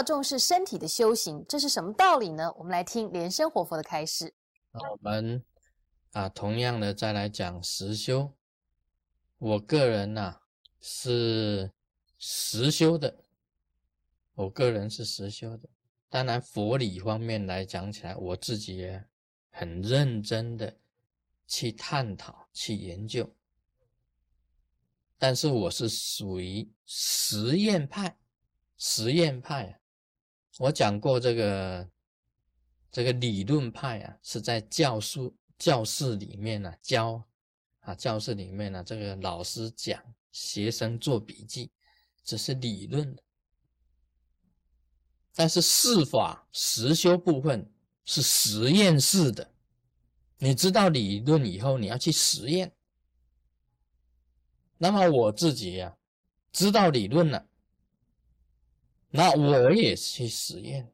要重视身体的修行，这是什么道理呢？我们来听莲生活佛的开示。我们啊，同样的再来讲实修。我个人呐是实修的，我个人是实修的。当然，佛理方面来讲起来，我自己也很认真的去探讨、去研究。但是我是属于实验派，实验派啊。我讲过这个这个理论派啊，是在教书教室里面呢教。啊，教室里面呢，这个老师讲，学生做笔记，这是理论的。但是事法实修部分是实验式的，你知道理论以后，你要去实验。那么我自己呀，知道理论了，那我也去实验。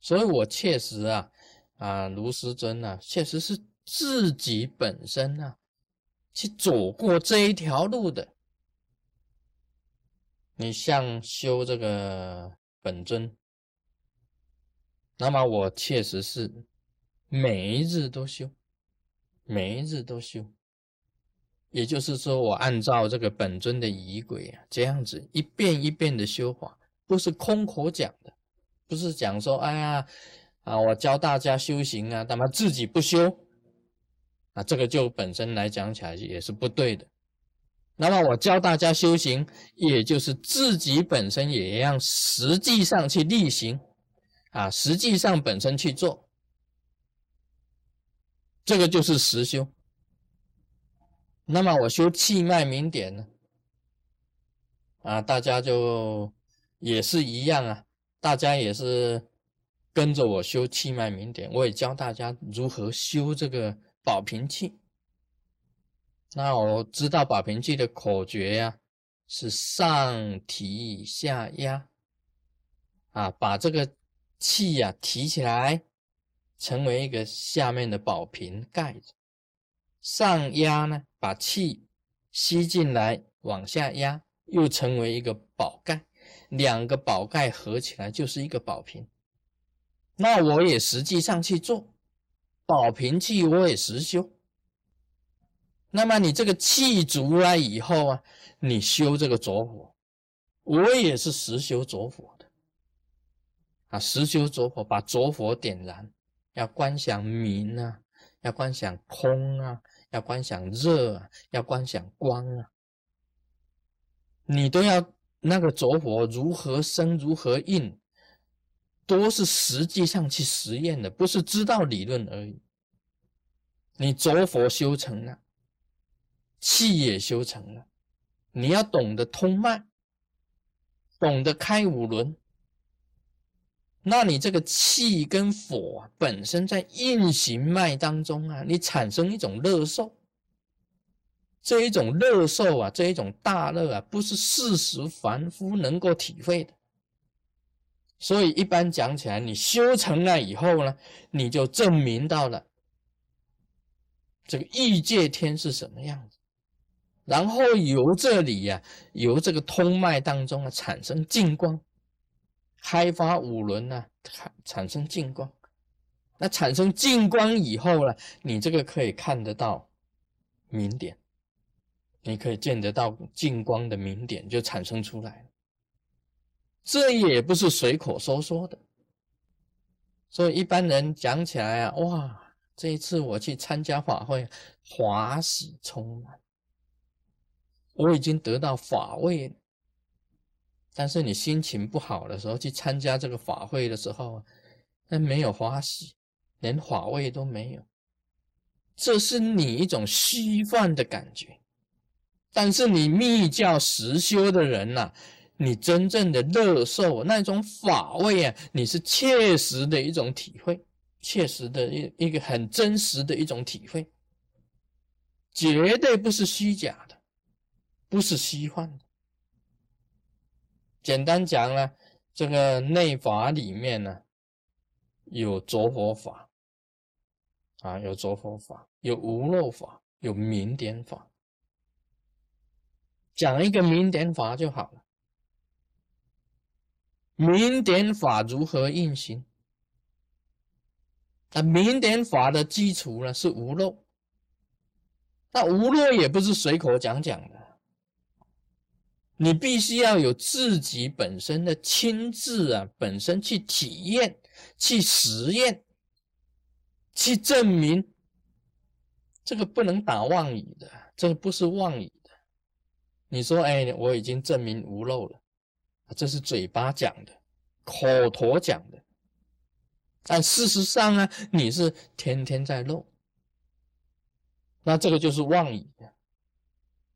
所以我确实啊，啊，卢师尊呢，确实是。自己本身呢，去走过这一条路的，你像修这个本尊，那么我确实是每一日都修，每一日都修，也就是说，我按照这个本尊的仪轨啊，这样子一遍一遍的修法，不是空口讲的，不是讲说，哎呀，啊，我教大家修行啊，他妈自己不修。啊，这个就本身来讲起来也是不对的。那么我教大家修行，也就是自己本身也要实际上去力行，啊，实际上本身去做，这个就是实修。那么我修气脉明点呢？啊，大家就也是一样啊，大家也是跟着我修气脉明点，我也教大家如何修这个。保平器，那我知道保平器的口诀呀，是上提下压，啊，把这个气呀提起来，成为一个下面的宝瓶盖子；上压呢，把气吸进来，往下压，又成为一个宝盖。两个宝盖合起来就是一个宝瓶。那我也实际上去做。宝瓶气我也实修，那么你这个气足了以后啊，你修这个着火，我也是实修着火的啊，实修着火，把着火点燃，要观想明啊，要观想空啊，要观想热啊，要观想光啊，你都要那个着火如何生如何应。都是实际上去实验的，不是知道理论而已。你着佛修成了，气也修成了，你要懂得通脉，懂得开五轮，那你这个气跟火本身在运行脉当中啊，你产生一种乐受，这一种乐受啊，这一种大乐啊，不是世俗凡夫能够体会的。所以一般讲起来，你修成了以后呢，你就证明到了这个异界天是什么样子，然后由这里呀，由这个通脉当中啊产生净光，开发五轮呢，产产生净光。那产生净光以后呢，你这个可以看得到明点，你可以见得到净光的明点就产生出来了。这也不是随口说说的，所以一般人讲起来啊，哇，这一次我去参加法会，华喜充满，我已经得到法位了。但是你心情不好的时候去参加这个法会的时候，那没有花喜，连法位都没有，这是你一种虚幻的感觉。但是你密教实修的人呐。你真正的乐受那种法味啊，你是切实的一种体会，切实的一一个很真实的一种体会，绝对不是虚假的，不是虚幻的。简单讲呢，这个内法里面呢，有着火法，啊，有着火法，有无漏法，有明点法，讲一个明点法就好了。明点法如何运行？那明点法的基础呢是无漏，那无漏也不是随口讲讲，你必须要有自己本身的亲自啊，本身去体验、去实验、去证明，这个不能打妄语的，这个不是妄语的。你说，哎，我已经证明无漏了。这是嘴巴讲的，口头讲的，但事实上呢，你是天天在漏，那这个就是妄语，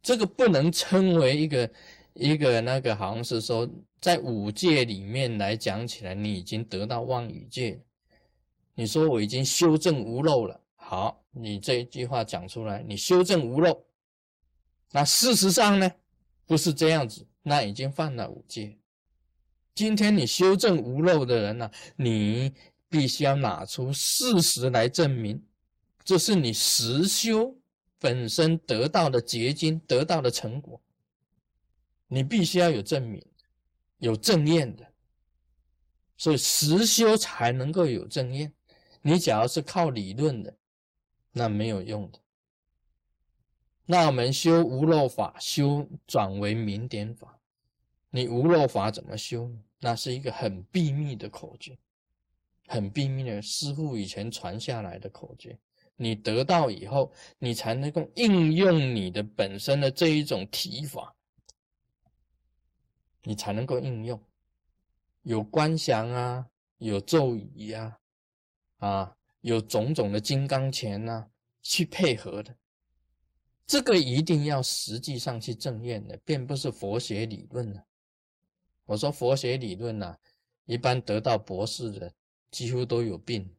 这个不能称为一个一个那个，好像是说在五戒里面来讲起来，你已经得到妄语戒。你说我已经修正无漏了，好，你这一句话讲出来，你修正无漏，那事实上呢，不是这样子，那已经犯了五戒。今天你修正无漏的人呢，你必须要拿出事实来证明，这是你实修本身得到的结晶，得到的成果。你必须要有证明，有正验的，所以实修才能够有正验。你假如是靠理论的，那没有用的。那我们修无漏法，修转为明点法，你无漏法怎么修？那是一个很秘密的口诀，很秘密的师傅以前传下来的口诀。你得到以后，你才能够应用你的本身的这一种提法，你才能够应用。有观想啊，有咒语呀，啊，有种种的金刚拳呐，去配合的。这个一定要实际上去证验的，并不是佛学理论的。我说佛学理论呐，一般得到博士的几乎都有病，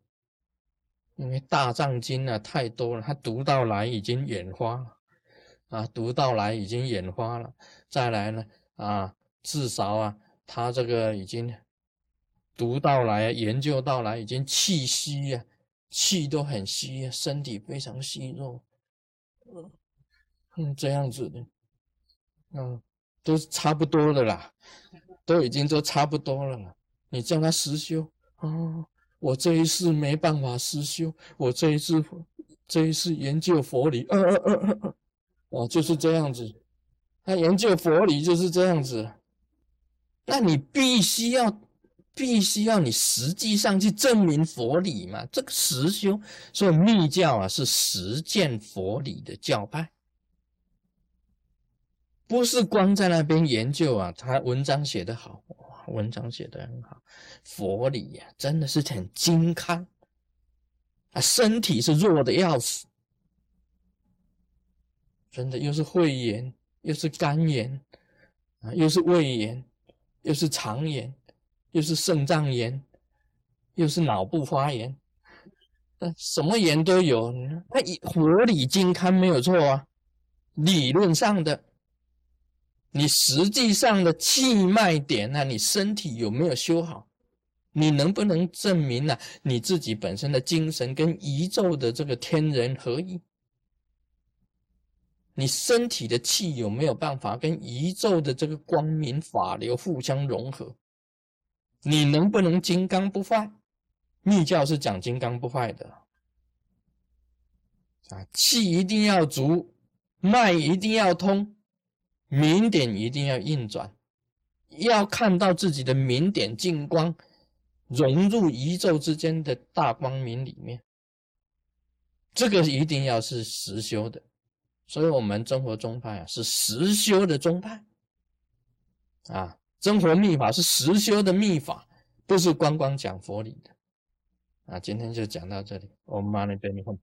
因为大藏经啊太多了，他读到来已经眼花了，啊，读到来已经眼花了。再来呢，啊，至少啊，他这个已经读到来、研究到来，已经气息呀，气都很虚，身体非常虚弱，嗯，这样子的，嗯，都差不多的啦。都已经都差不多了，你叫他实修啊！我这一世没办法实修，我这一次这一次研究佛理，呃呃呃呃，哦，就是这样子。他研究佛理就是这样子，那你必须要必须要你实际上去证明佛理嘛？这个实修，所以密教啊是实践佛理的教派。不是光在那边研究啊，他文章写得好，哇，文章写得很好，佛理呀，真的是很精堪，啊，身体是弱的要死，真的又是肺炎，又是肝炎，啊，又是胃炎，又是肠炎，又是肾脏炎，又是脑部发炎，那什么炎都有，他佛理健康没有错啊，理论上的。你实际上的气脉点呢？你身体有没有修好？你能不能证明呢？你自己本身的精神跟宇宙的这个天人合一？你身体的气有没有办法跟宇宙的这个光明法流互相融合？你能不能金刚不坏？密教是讲金刚不坏的啊，气一定要足，脉一定要通。明点一定要运转，要看到自己的明点净光融入宇宙之间的大光明里面，这个一定要是实修的。所以，我们真佛宗派啊是实修的宗派啊，真佛密法是实修的密法，不是光光讲佛理的啊。今天就讲到这里，我们马上给你们。